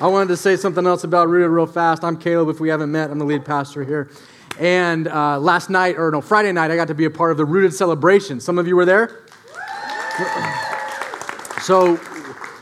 I wanted to say something else about Rooted real fast. I'm Caleb. If we haven't met, I'm the lead pastor here. And uh, last night, or no, Friday night, I got to be a part of the Rooted celebration. Some of you were there. So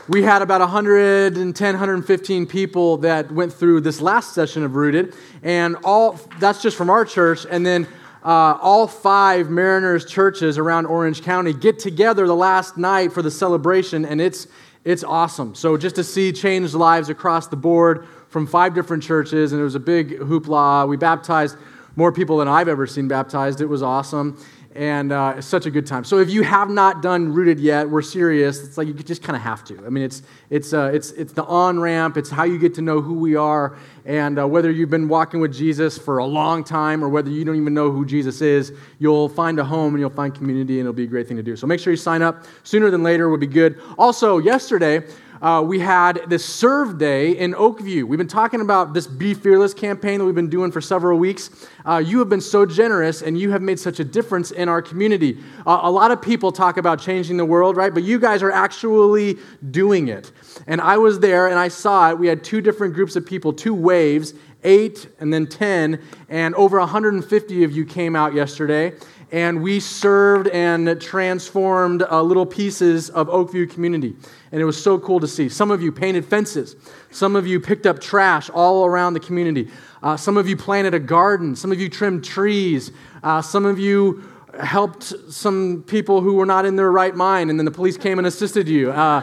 we had about 110, 115 people that went through this last session of Rooted, and all that's just from our church. And then uh, all five Mariners churches around Orange County get together the last night for the celebration, and it's it's awesome. So just to see changed lives across the board from five different churches, and it was a big hoopla. We baptized more people than I've ever seen baptized. It was awesome and uh, it's such a good time. So if you have not done rooted yet, we're serious. It's like you just kind of have to. I mean, it's it's uh, it's it's the on ramp. It's how you get to know who we are, and uh, whether you've been walking with Jesus for a long time or whether you don't even know who Jesus is, you'll find a home and you'll find community, and it'll be a great thing to do. So make sure you sign up sooner than later would be good. Also, yesterday uh, we had this serve day in Oakview. We've been talking about this Be Fearless campaign that we've been doing for several weeks. Uh, you have been so generous and you have made such a difference in our community. Uh, a lot of people talk about changing the world, right? But you guys are actually doing it. And I was there and I saw it. We had two different groups of people, two waves, eight and then 10, and over 150 of you came out yesterday and we served and transformed uh, little pieces of Oakview community. And it was so cool to see. Some of you painted fences, some of you picked up trash all around the community, uh, some of you planted a garden, some of you trimmed trees, uh, some of you helped some people who were not in their right mind, and then the police came and assisted you. Uh,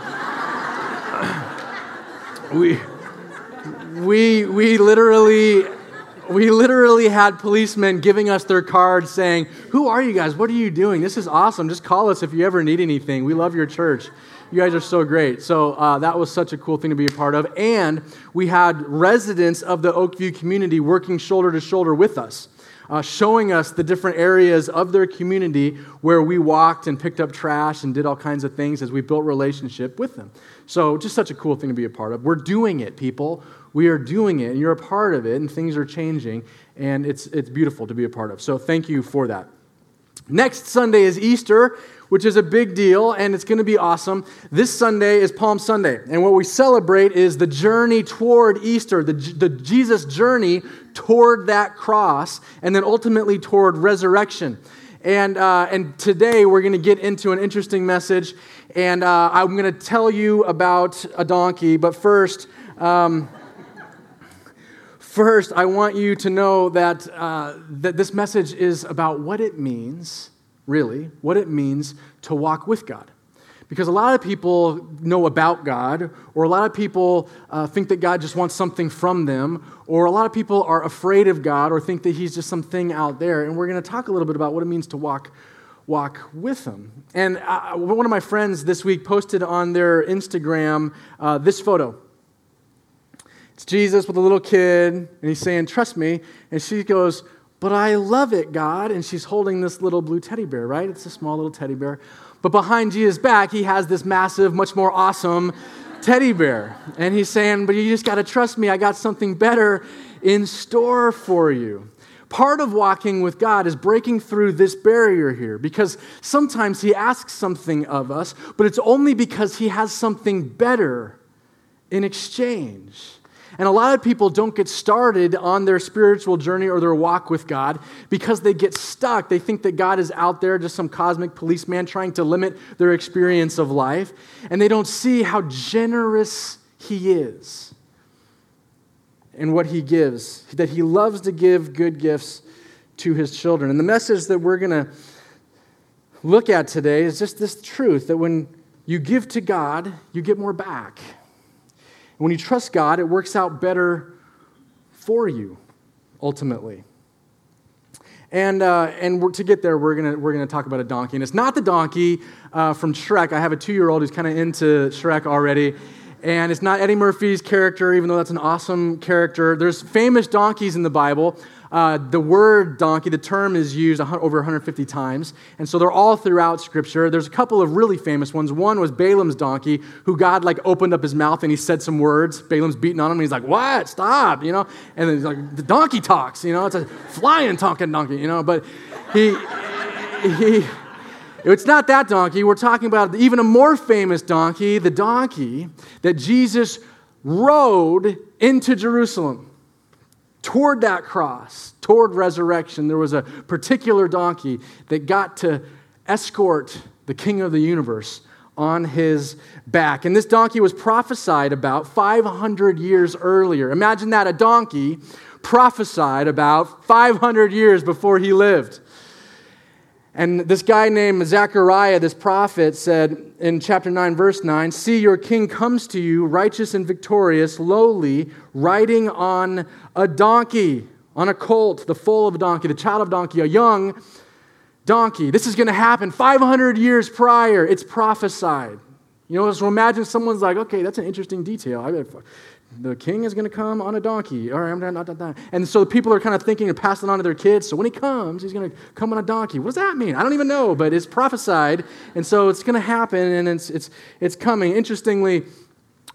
we, we, we literally we literally had policemen giving us their cards saying, Who are you guys? What are you doing? This is awesome. Just call us if you ever need anything. We love your church. You guys are so great. So uh, that was such a cool thing to be a part of. And we had residents of the Oakview community working shoulder to shoulder with us. Uh, showing us the different areas of their community where we walked and picked up trash and did all kinds of things as we built relationship with them. So, just such a cool thing to be a part of. We're doing it, people. We are doing it, and you're a part of it, and things are changing, and it's, it's beautiful to be a part of. So, thank you for that. Next Sunday is Easter, which is a big deal, and it's going to be awesome. This Sunday is Palm Sunday, and what we celebrate is the journey toward Easter, the, the Jesus journey toward that cross, and then ultimately toward resurrection. And, uh, and today we're going to get into an interesting message, and uh, I'm going to tell you about a donkey, but first, um, First, I want you to know that, uh, that this message is about what it means, really, what it means to walk with God. Because a lot of people know about God, or a lot of people uh, think that God just wants something from them, or a lot of people are afraid of God or think that He's just something out there. And we're going to talk a little bit about what it means to walk, walk with Him. And uh, one of my friends this week posted on their Instagram uh, this photo. It's Jesus with a little kid, and he's saying, Trust me. And she goes, But I love it, God. And she's holding this little blue teddy bear, right? It's a small little teddy bear. But behind Jesus' back, he has this massive, much more awesome teddy bear. And he's saying, But you just got to trust me. I got something better in store for you. Part of walking with God is breaking through this barrier here because sometimes He asks something of us, but it's only because He has something better in exchange. And a lot of people don't get started on their spiritual journey or their walk with God because they get stuck. They think that God is out there, just some cosmic policeman trying to limit their experience of life. And they don't see how generous He is and what He gives, that He loves to give good gifts to His children. And the message that we're going to look at today is just this truth that when you give to God, you get more back. When you trust God, it works out better for you, ultimately. And, uh, and to get there, we're going we're gonna talk about a donkey. And it's not the donkey uh, from Shrek. I have a two year old who's kind of into Shrek already. And it's not Eddie Murphy's character, even though that's an awesome character. There's famous donkeys in the Bible. Uh, the word donkey, the term is used over 150 times, and so they're all throughout Scripture. There's a couple of really famous ones. One was Balaam's donkey, who God like opened up his mouth and he said some words. Balaam's beating on him, and he's like, "What? Stop!" You know, and then he's like, "The donkey talks." You know, it's a flying talking donkey. You know, but he he. It's not that donkey. We're talking about even a more famous donkey, the donkey that Jesus rode into Jerusalem toward that cross, toward resurrection. There was a particular donkey that got to escort the king of the universe on his back. And this donkey was prophesied about 500 years earlier. Imagine that a donkey prophesied about 500 years before he lived. And this guy named Zechariah, this prophet, said in chapter 9, verse 9 See, your king comes to you, righteous and victorious, lowly, riding on a donkey, on a colt, the foal of a donkey, the child of donkey, a young donkey. This is going to happen 500 years prior. It's prophesied. You know, so imagine someone's like, okay, that's an interesting detail. I the king is going to come on a donkey. All right, I'm not, not. And so people are kind of thinking and passing on to their kids. So when he comes, he's going to come on a donkey. What does that mean? I don't even know, but it's prophesied. And so it's going to happen and it's, it's, it's coming. Interestingly,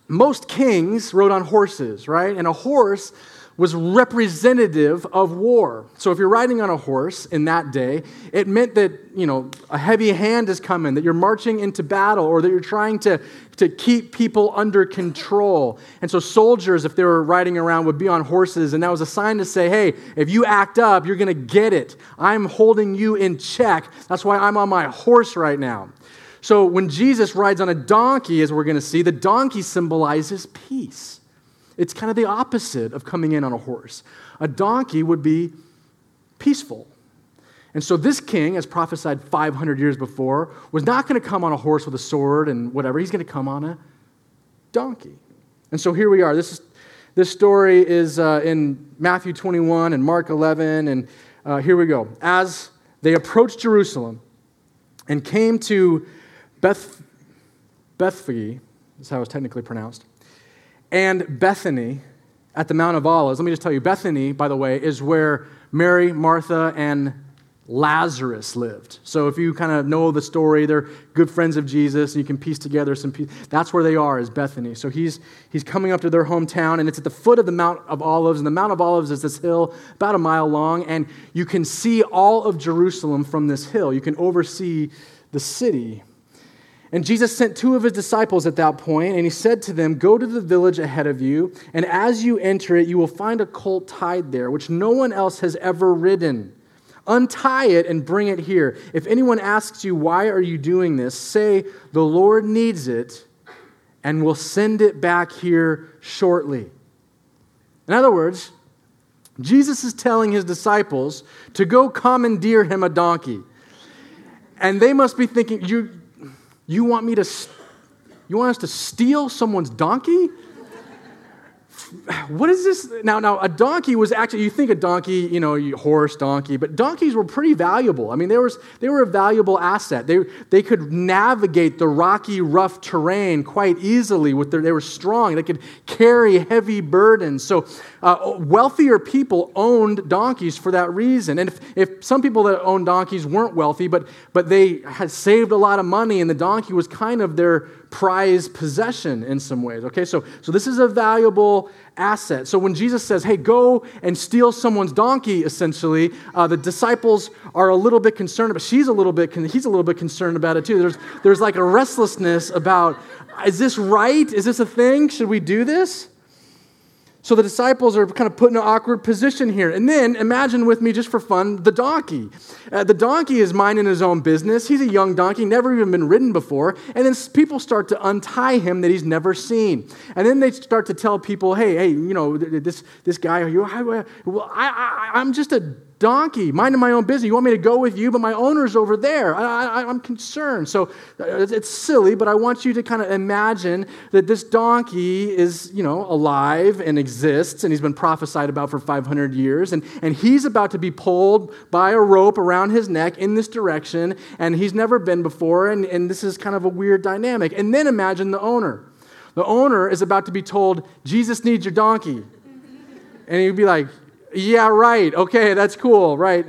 most kings rode on horses, right? And a horse was representative of war. So if you're riding on a horse in that day, it meant that, you know, a heavy hand is coming, that you're marching into battle, or that you're trying to, to keep people under control. And so soldiers, if they were riding around, would be on horses, and that was a sign to say, hey, if you act up, you're going to get it. I'm holding you in check. That's why I'm on my horse right now. So when Jesus rides on a donkey, as we're going to see, the donkey symbolizes peace. It's kind of the opposite of coming in on a horse. A donkey would be peaceful. And so this king, as prophesied 500 years before, was not going to come on a horse with a sword and whatever. He's going to come on a donkey. And so here we are. This, is, this story is uh, in Matthew 21 and Mark 11. And uh, here we go. As they approached Jerusalem and came to Beth, Bethphage, is how it's technically pronounced, and Bethany at the Mount of Olives. Let me just tell you, Bethany, by the way, is where Mary, Martha, and Lazarus lived. So if you kind of know the story, they're good friends of Jesus, and you can piece together some pieces. That's where they are, is Bethany. So he's, he's coming up to their hometown, and it's at the foot of the Mount of Olives. And the Mount of Olives is this hill about a mile long, and you can see all of Jerusalem from this hill. You can oversee the city. And Jesus sent two of his disciples at that point, and he said to them, Go to the village ahead of you, and as you enter it, you will find a colt tied there, which no one else has ever ridden. Untie it and bring it here. If anyone asks you, Why are you doing this? say, The Lord needs it, and will send it back here shortly. In other words, Jesus is telling his disciples to go commandeer him a donkey. And they must be thinking, you, you want me to, you want us to steal someone's donkey? What is this? Now, now, a donkey was actually, you think a donkey, you know, horse, donkey, but donkeys were pretty valuable. I mean, they, was, they were a valuable asset. They, they could navigate the rocky, rough terrain quite easily. With their, they were strong. They could carry heavy burdens. So, uh, wealthier people owned donkeys for that reason. And if, if some people that owned donkeys weren't wealthy, but, but they had saved a lot of money, and the donkey was kind of their prized possession in some ways. Okay, so, so this is a valuable asset. So when Jesus says, hey, go and steal someone's donkey, essentially, uh, the disciples are a little bit concerned about, she's a little bit, he's a little bit concerned about it too. There's, there's like a restlessness about, is this right? Is this a thing? Should we do this? So the disciples are kind of put in an awkward position here. And then imagine with me, just for fun, the donkey. Uh, the donkey is minding his own business. He's a young donkey, never even been ridden before. And then people start to untie him that he's never seen. And then they start to tell people, hey, hey, you know, this, this guy, you, I, well, I, I, I'm just a donkey, minding my own business. You want me to go with you, but my owner's over there. I, am concerned. So uh, it's silly, but I want you to kind of imagine that this donkey is, you know, alive and exists, and he's been prophesied about for 500 years, and, and he's about to be pulled by a rope around his neck in this direction, and he's never been before, and, and this is kind of a weird dynamic. And then imagine the owner. The owner is about to be told, Jesus needs your donkey. And he'd be like, yeah, right. Okay, that's cool, right?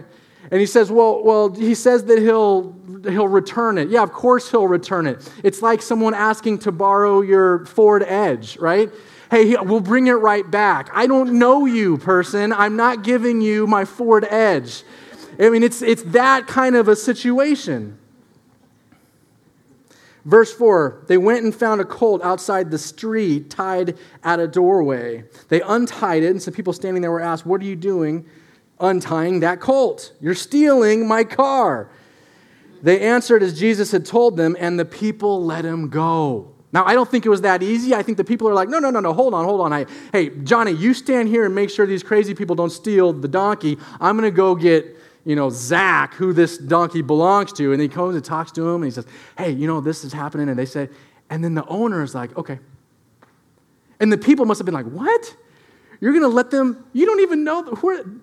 And he says, well, well, he says that he'll he'll return it. Yeah, of course he'll return it. It's like someone asking to borrow your Ford Edge, right? Hey, we'll bring it right back. I don't know you, person. I'm not giving you my Ford Edge. I mean, it's it's that kind of a situation. Verse 4 They went and found a colt outside the street, tied at a doorway. They untied it, and some people standing there were asked, What are you doing untying that colt? You're stealing my car. They answered as Jesus had told them, and the people let him go. Now, I don't think it was that easy. I think the people are like, no, no, no, no, hold on, hold on. I, hey, Johnny, you stand here and make sure these crazy people don't steal the donkey. I'm going to go get, you know, Zach, who this donkey belongs to. And he comes and talks to him and he says, hey, you know, this is happening. And they say, and then the owner is like, okay. And the people must have been like, what? You're going to let them, you don't even know, who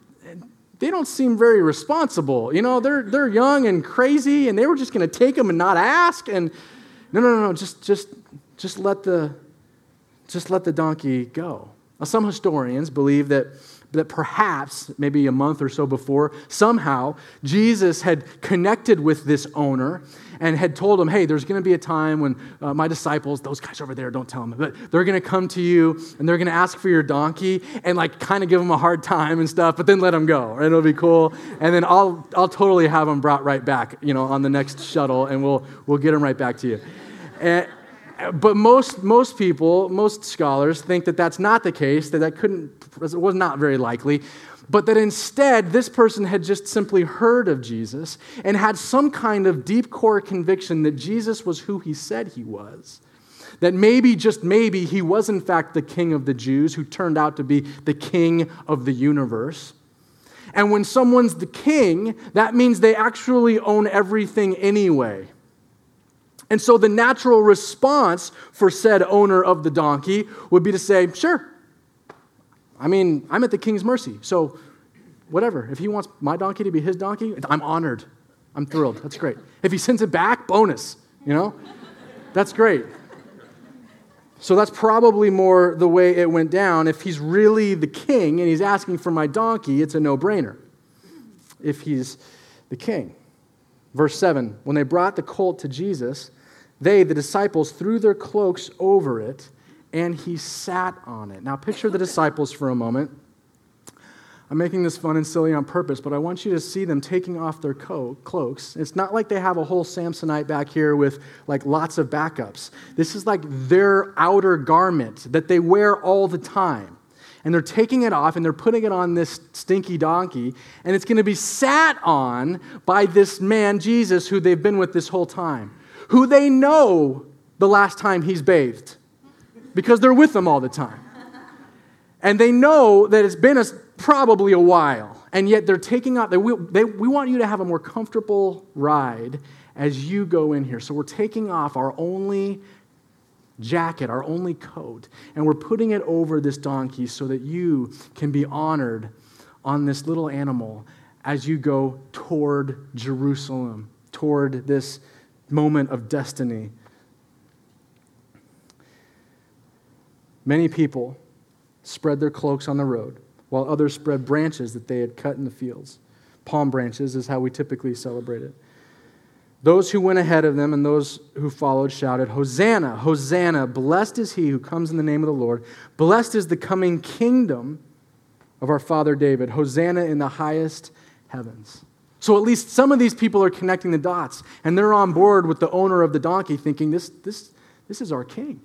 they don't seem very responsible. You know, they're, they're young and crazy and they were just going to take them and not ask. And no, no, no, no, just, just just let the, just let the donkey go. Now, some historians believe that, that perhaps, maybe a month or so before, somehow Jesus had connected with this owner and had told him, hey, there's going to be a time when uh, my disciples, those guys over there, don't tell them, but they're going to come to you and they're going to ask for your donkey and like kind of give them a hard time and stuff, but then let them go. Right? It'll be cool. And then I'll, I'll totally have them brought right back, you know, on the next shuttle and we'll, we'll get them right back to you. And, but most, most people, most scholars think that that's not the case, that that couldn't, was not very likely, but that instead this person had just simply heard of Jesus and had some kind of deep core conviction that Jesus was who he said he was. That maybe, just maybe, he was in fact the king of the Jews who turned out to be the king of the universe. And when someone's the king, that means they actually own everything anyway. And so the natural response for said owner of the donkey would be to say, Sure. I mean, I'm at the king's mercy. So whatever. If he wants my donkey to be his donkey, I'm honored. I'm thrilled. That's great. If he sends it back, bonus, you know? That's great. So that's probably more the way it went down. If he's really the king and he's asking for my donkey, it's a no brainer. If he's the king. Verse 7 When they brought the colt to Jesus, they, the disciples, threw their cloaks over it, and he sat on it. Now, picture the disciples for a moment. I'm making this fun and silly on purpose, but I want you to see them taking off their co- cloaks. It's not like they have a whole Samsonite back here with like lots of backups. This is like their outer garment that they wear all the time. And they're taking it off and they're putting it on this stinky donkey, and it's going to be sat on by this man, Jesus, who they've been with this whole time who they know the last time he's bathed because they're with them all the time. And they know that it's been a, probably a while, and yet they're taking out, they, they, we want you to have a more comfortable ride as you go in here. So we're taking off our only jacket, our only coat, and we're putting it over this donkey so that you can be honored on this little animal as you go toward Jerusalem, toward this moment of destiny. Many people spread their cloaks on the road, while others spread branches that they had cut in the fields. Palm branches is how we typically celebrate it. Those who went ahead of them and those who followed shouted, Hosanna, Hosanna, blessed is he who comes in the name of the Lord. Blessed is the coming kingdom of our father David. Hosanna in the highest heavens. So at least some of these people are connecting the dots, and they're on board with the owner of the donkey, thinking, this, this, this is our king.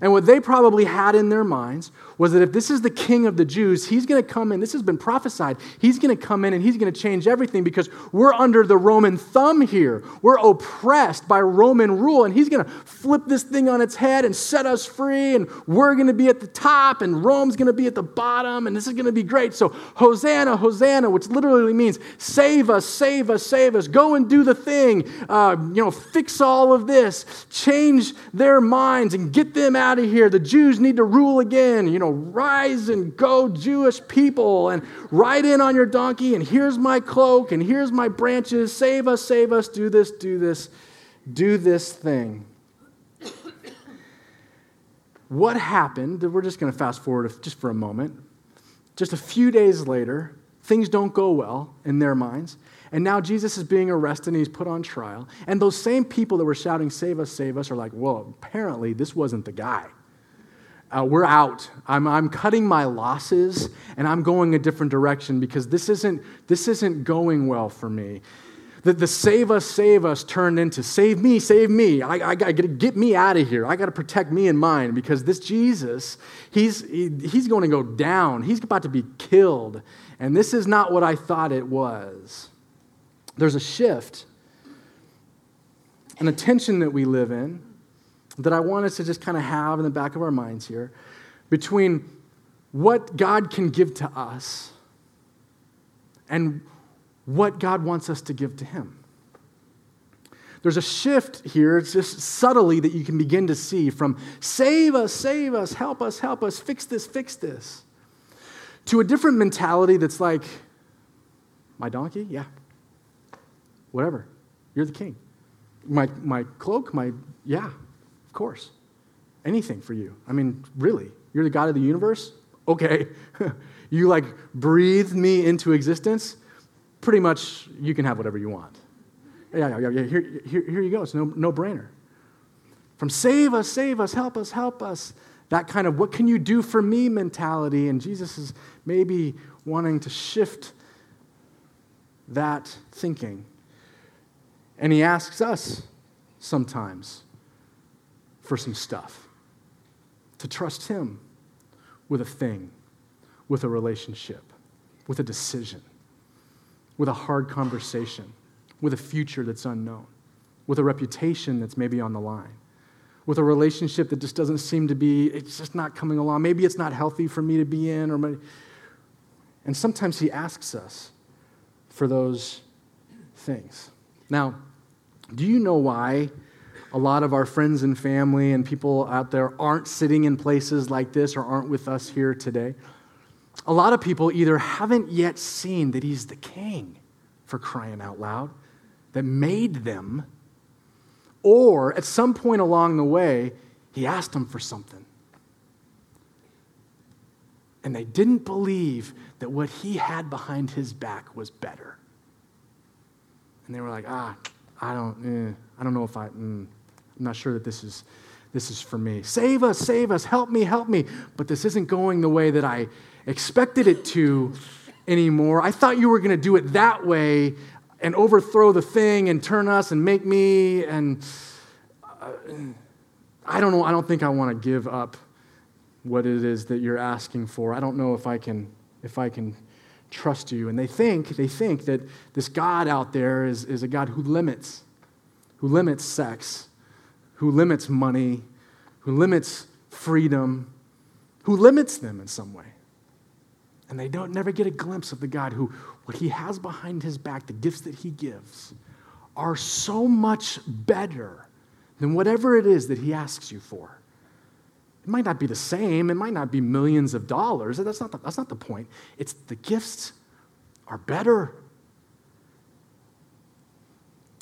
And what they probably had in their minds was that if this is the king of the Jews, he's going to come in. This has been prophesied. He's going to come in and he's going to change everything because we're under the Roman thumb here. We're oppressed by Roman rule, and he's going to flip this thing on its head and set us free, and we're going to be at the top, and Rome's going to be at the bottom, and this is going to be great. So, Hosanna, Hosanna, which literally means save us, save us, save us. Go and do the thing. Uh, you know, fix all of this, change their minds, and get them out of here. The Jews need to rule again. You know, rise and go, Jewish people, and ride in on your donkey, and here's my cloak, and here's my branches. Save us, save us, do this, do this, do this thing. What happened? We're just going to fast forward just for a moment. Just a few days later, things don't go well in their minds. And now Jesus is being arrested and he's put on trial. And those same people that were shouting, Save us, save us, are like, Well, apparently this wasn't the guy uh, we're out. I'm, I'm cutting my losses and I'm going a different direction because this isn't, this isn't going well for me. the, the save us, save us turned into save me, save me. I, I got to get me out of here. I got to protect me and mine because this Jesus, he's, he, he's going to go down. He's about to be killed. And this is not what I thought it was. There's a shift, an attention that we live in that I want us to just kind of have in the back of our minds here between what God can give to us and what God wants us to give to Him. There's a shift here, it's just subtly that you can begin to see from save us, save us, help us, help us, fix this, fix this, to a different mentality that's like, my donkey? Yeah. Whatever. You're the king. My, my cloak? My, yeah, of course. Anything for you. I mean, really. You're the God of the universe? Okay. you like breathed me into existence? pretty much you can have whatever you want. Yeah, yeah, yeah. Here, here, here you go. It's no, no brainer. From save us, save us, help us, help us. That kind of what can you do for me mentality. And Jesus is maybe wanting to shift that thinking. And he asks us sometimes for some stuff to trust him with a thing, with a relationship, with a decision with a hard conversation, with a future that's unknown, with a reputation that's maybe on the line, with a relationship that just doesn't seem to be, it's just not coming along. Maybe it's not healthy for me to be in. Or my, and sometimes He asks us for those things. Now, do you know why a lot of our friends and family and people out there aren't sitting in places like this or aren't with us here today? a lot of people either haven't yet seen that he's the king for crying out loud that made them, or at some point along the way, he asked them for something. And they didn't believe that what he had behind his back was better. And they were like, ah, I don't, eh, I don't know if I, mm, I'm not sure that this is, this is for me. Save us, save us, help me, help me. But this isn't going the way that I expected it to anymore. I thought you were going to do it that way and overthrow the thing and turn us and make me. And uh, I don't know. I don't think I want to give up what it is that you're asking for. I don't know if I can if I can trust you. And they think they think that this God out there is, is a God who limits, who limits sex, who limits money, who limits freedom, who limits them in some way. And they don't never get a glimpse of the God who, what he has behind his back, the gifts that he gives, are so much better than whatever it is that he asks you for. It might not be the same, it might not be millions of dollars. That's not the, that's not the point. It's the gifts are better.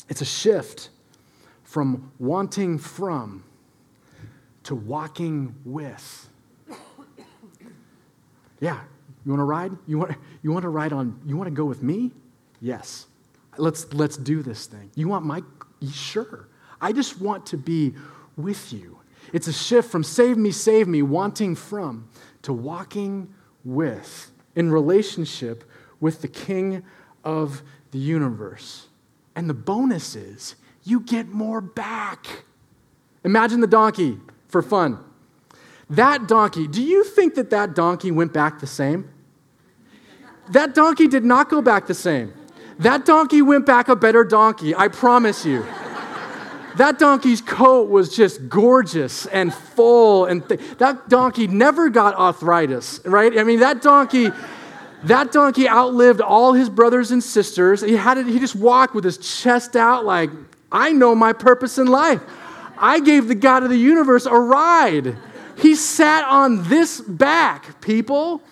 It's a shift from wanting from to walking with. Yeah, you want to ride? You want, you want to ride on, you want to go with me? Yes. Let's, let's do this thing. You want my, sure. I just want to be with you. It's a shift from save me, save me, wanting from, to walking with, in relationship with the King of the universe. And the bonus is you get more back. Imagine the donkey for fun. That donkey, do you think that that donkey went back the same? That donkey did not go back the same. That donkey went back a better donkey, I promise you. That donkey's coat was just gorgeous and full, and th- that donkey never got arthritis, right? I mean, that donkey, that donkey outlived all his brothers and sisters. He had it, he just walked with his chest out, like, I know my purpose in life. I gave the God of the universe a ride. He sat on this back, people.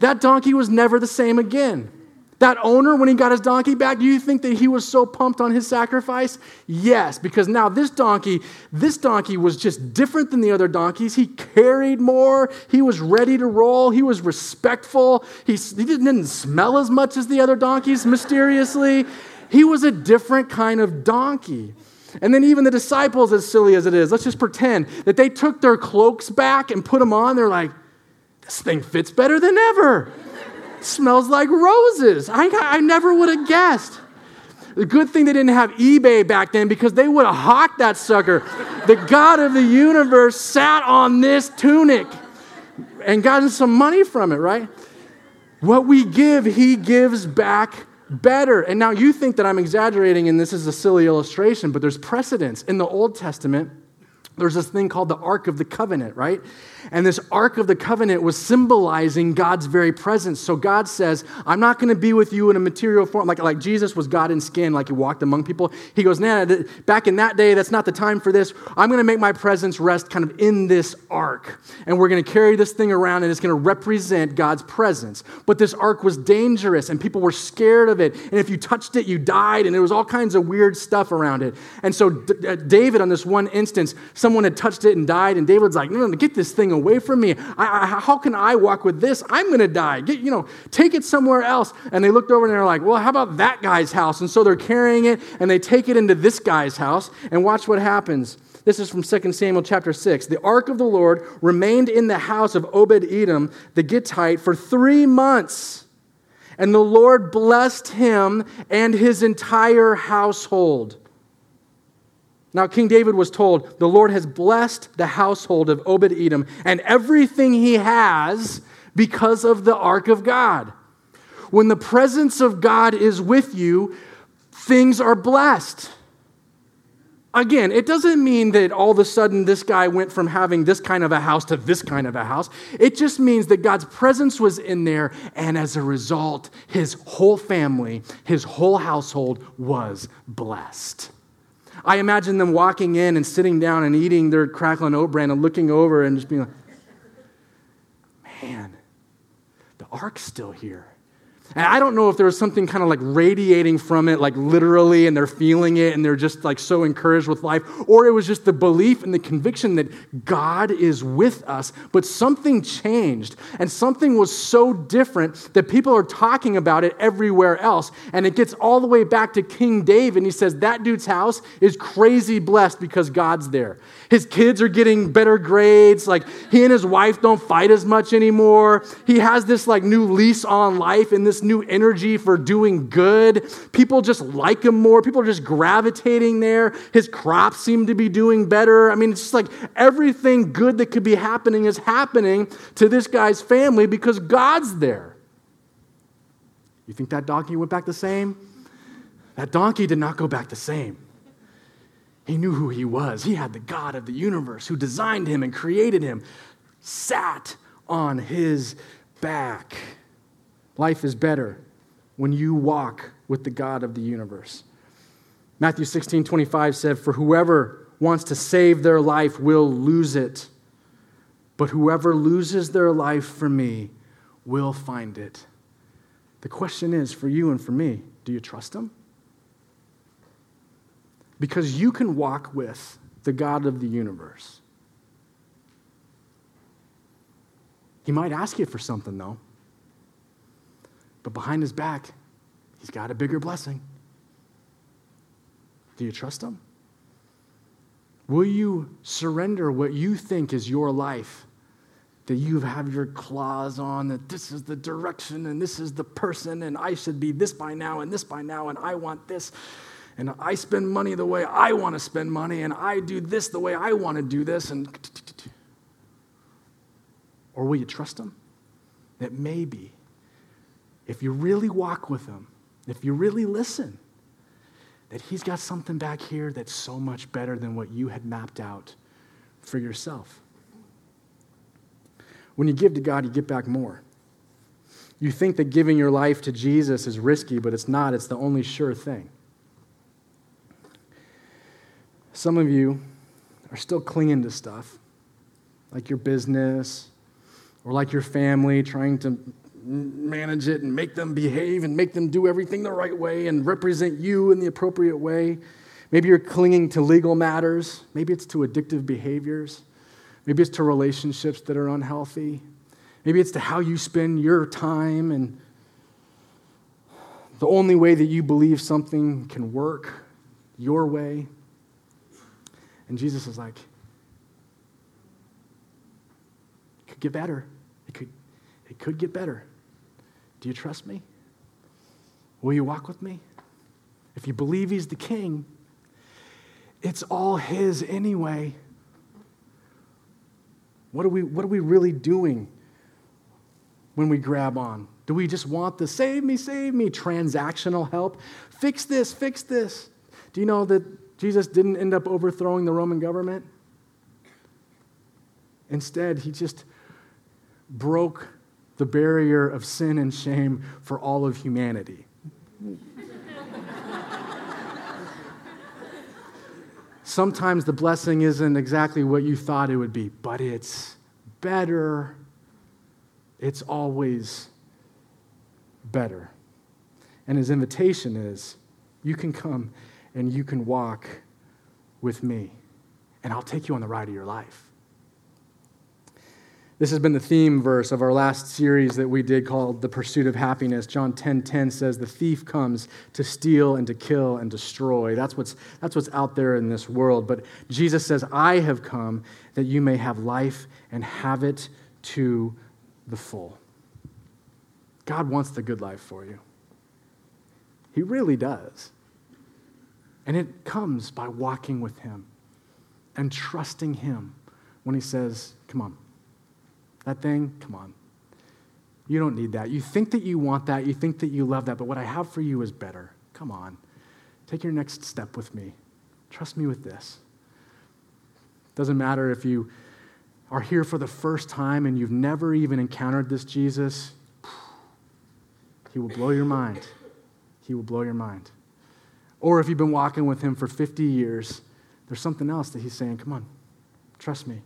That donkey was never the same again. That owner, when he got his donkey back, do you think that he was so pumped on his sacrifice? Yes, because now this donkey, this donkey was just different than the other donkeys. He carried more. He was ready to roll. He was respectful. He, he didn't smell as much as the other donkeys, mysteriously. He was a different kind of donkey. And then even the disciples, as silly as it is, let's just pretend that they took their cloaks back and put them on. They're like, this thing fits better than ever. Smells like roses. I, I never would have guessed. The good thing they didn't have eBay back then because they would have hawked that sucker. the God of the universe sat on this tunic and gotten some money from it, right? What we give, he gives back better. And now you think that I'm exaggerating and this is a silly illustration, but there's precedence. In the Old Testament, there's this thing called the Ark of the Covenant, right? And this Ark of the Covenant was symbolizing God's very presence. So God says, I'm not going to be with you in a material form. Like, like Jesus was God in skin, like he walked among people. He goes, nah, back in that day, that's not the time for this. I'm going to make my presence rest kind of in this Ark. And we're going to carry this thing around and it's going to represent God's presence. But this Ark was dangerous and people were scared of it. And if you touched it, you died. And there was all kinds of weird stuff around it. And so D- uh, David, on this one instance, someone had touched it and died. And David's like, no, no, get this thing away from me. I, I, how can I walk with this? I'm going to die. Get, you know, take it somewhere else. And they looked over and they're like, well, how about that guy's house? And so they're carrying it and they take it into this guy's house. And watch what happens. This is from 2 Samuel chapter 6. The ark of the Lord remained in the house of Obed Edom, the Gittite, for three months. And the Lord blessed him and his entire household. Now, King David was told, The Lord has blessed the household of Obed Edom and everything he has because of the ark of God. When the presence of God is with you, things are blessed. Again, it doesn't mean that all of a sudden this guy went from having this kind of a house to this kind of a house. It just means that God's presence was in there, and as a result, his whole family, his whole household was blessed. I imagine them walking in and sitting down and eating their crackling oat bran and looking over and just being like, man, the ark's still here. And I don't know if there was something kind of like radiating from it, like literally, and they're feeling it and they're just like so encouraged with life, or it was just the belief and the conviction that God is with us. But something changed, and something was so different that people are talking about it everywhere else. And it gets all the way back to King David, and he says, That dude's house is crazy blessed because God's there. His kids are getting better grades. Like he and his wife don't fight as much anymore. He has this like new lease on life and this new energy for doing good. People just like him more. People are just gravitating there. His crops seem to be doing better. I mean, it's just like everything good that could be happening is happening to this guy's family because God's there. You think that donkey went back the same? That donkey did not go back the same. He knew who he was. He had the God of the universe who designed him and created him, sat on his back. Life is better when you walk with the God of the universe. Matthew 16 25 said, For whoever wants to save their life will lose it, but whoever loses their life for me will find it. The question is for you and for me do you trust him? Because you can walk with the God of the universe. He might ask you for something, though. But behind his back, he's got a bigger blessing. Do you trust him? Will you surrender what you think is your life? That you have your claws on, that this is the direction and this is the person, and I should be this by now and this by now, and I want this and I spend money the way I want to spend money, and I do this the way I want to do this, and or will you trust him? That maybe, if you really walk with him, if you really listen, that he's got something back here that's so much better than what you had mapped out for yourself. When you give to God, you get back more. You think that giving your life to Jesus is risky, but it's not. It's the only sure thing. Some of you are still clinging to stuff, like your business or like your family, trying to manage it and make them behave and make them do everything the right way and represent you in the appropriate way. Maybe you're clinging to legal matters. Maybe it's to addictive behaviors. Maybe it's to relationships that are unhealthy. Maybe it's to how you spend your time and the only way that you believe something can work your way. And Jesus is like, it could get better. It could, it could get better. Do you trust me? Will you walk with me? if you believe he's the king, it's all his anyway. What are we, what are we really doing when we grab on? Do we just want the save me, save me transactional help? Fix this, fix this. Do you know that Jesus didn't end up overthrowing the Roman government? Instead, he just broke the barrier of sin and shame for all of humanity. Sometimes the blessing isn't exactly what you thought it would be, but it's better. It's always better. And his invitation is you can come and you can walk with me, and I'll take you on the ride of your life. This has been the theme verse of our last series that we did called The Pursuit of Happiness. John 10:10 10, 10 says, "The thief comes to steal and to kill and destroy." That's what's, that's what's out there in this world. But Jesus says, "I have come that you may have life and have it to the full." God wants the good life for you. He really does. And it comes by walking with him and trusting him when he says, "Come on, that thing, come on. You don't need that. You think that you want that. You think that you love that. But what I have for you is better. Come on. Take your next step with me. Trust me with this. Doesn't matter if you are here for the first time and you've never even encountered this Jesus, he will blow your mind. He will blow your mind. Or if you've been walking with him for 50 years, there's something else that he's saying, come on, trust me.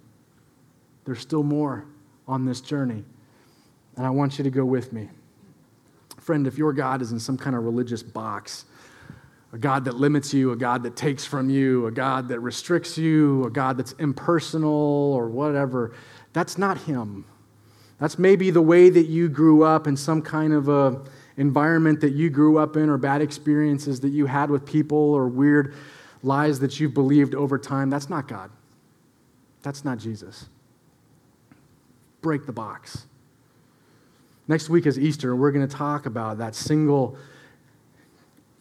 There's still more on this journey. And I want you to go with me. Friend, if your God is in some kind of religious box, a God that limits you, a God that takes from you, a God that restricts you, a God that's impersonal or whatever, that's not Him. That's maybe the way that you grew up in some kind of a environment that you grew up in or bad experiences that you had with people or weird lies that you've believed over time. That's not God. That's not Jesus break the box. Next week is Easter, and we're going to talk about that single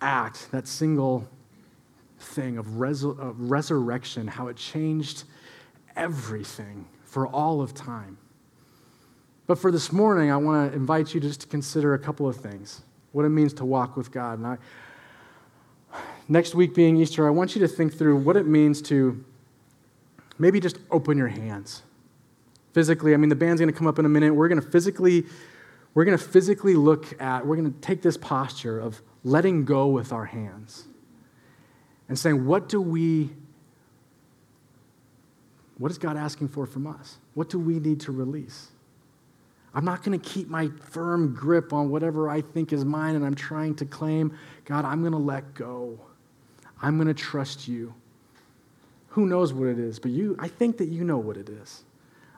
act, that single thing of, of resurrection, how it changed everything for all of time. But for this morning, I want to invite you just to consider a couple of things what it means to walk with God. And I, next week being Easter, I want you to think through what it means to maybe just open your hands physically. I mean, the band's going to come up in a minute. We're going to physically, we're going to physically look at, we're going to take this posture of letting go with our hands and saying, what do we, what is God asking for from us? What do we need to release? I'm not going to keep my firm grip on whatever I think is mine and I'm trying to claim. God, I'm going to let go. I'm going to trust you. Who knows what it is, but you, I think that you know what it is.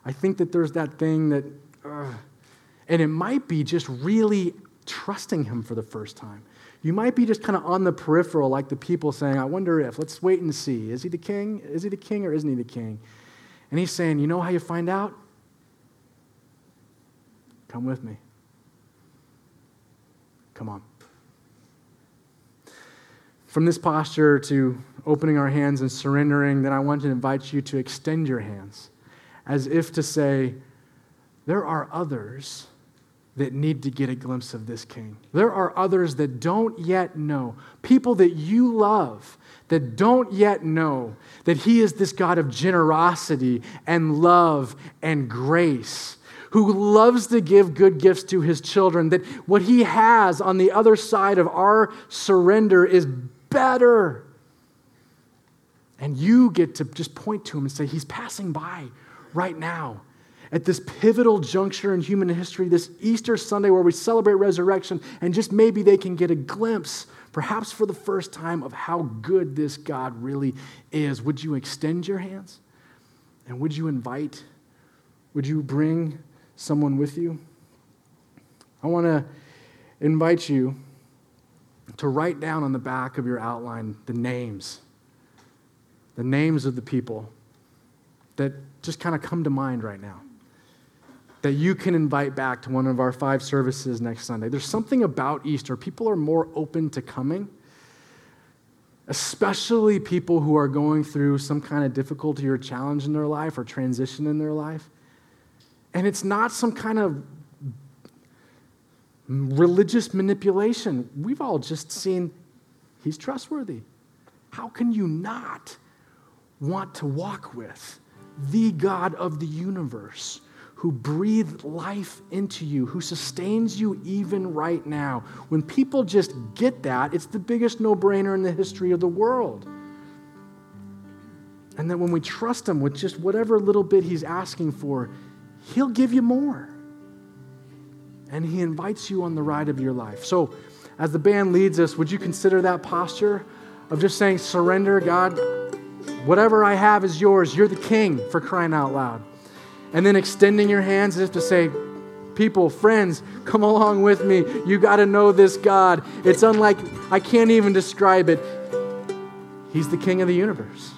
I think that there's that thing that, and it might be just really trusting Him for the first time. You might be just kind of on the peripheral, like the people saying, I wonder if, let's wait and see. Is he the king? Is he the king or isn't he the king? And he's saying, You know how you find out? Come with me. Come on. From this posture to opening our hands and surrendering, then I want to invite you to extend your hands as if to say, there are others that need to get a glimpse of this king. There are others that don't yet know, people that you love that don't yet know that he is this God of generosity and love and grace. Who loves to give good gifts to his children, that what he has on the other side of our surrender is better. And you get to just point to him and say, He's passing by right now. At this pivotal juncture in human history, this Easter Sunday where we celebrate resurrection, and just maybe they can get a glimpse, perhaps for the first time, of how good this God really is. Would you extend your hands? And would you invite? Would you bring someone with you? I want to invite you to write down on the back of your outline the names, the names of the people that just kind of come to mind right now that you can invite back to one of our five services next Sunday. There's something about Easter. People are more open to coming especially people who are going through some kind of difficulty or challenge in their life or transition in their life. And it's not some kind of religious manipulation. We've all just seen he's trustworthy. How can you not want to walk with the God of the universe? who breathed life into you, who sustains you even right now. When people just get that, it's the biggest no brainer in the history of the world. And then when we trust Him with just whatever little bit He's asking for, He'll give you more. And He invites you on the ride of your life. So, as the band leads us, would you consider that posture of just saying, Surrender, God, whatever I have is yours. You're the king for crying out loud and then extending your hands as if to say, People, friends, come along with me. You got to know this God. It's unlike, I can't even describe it. He's the King of the universe.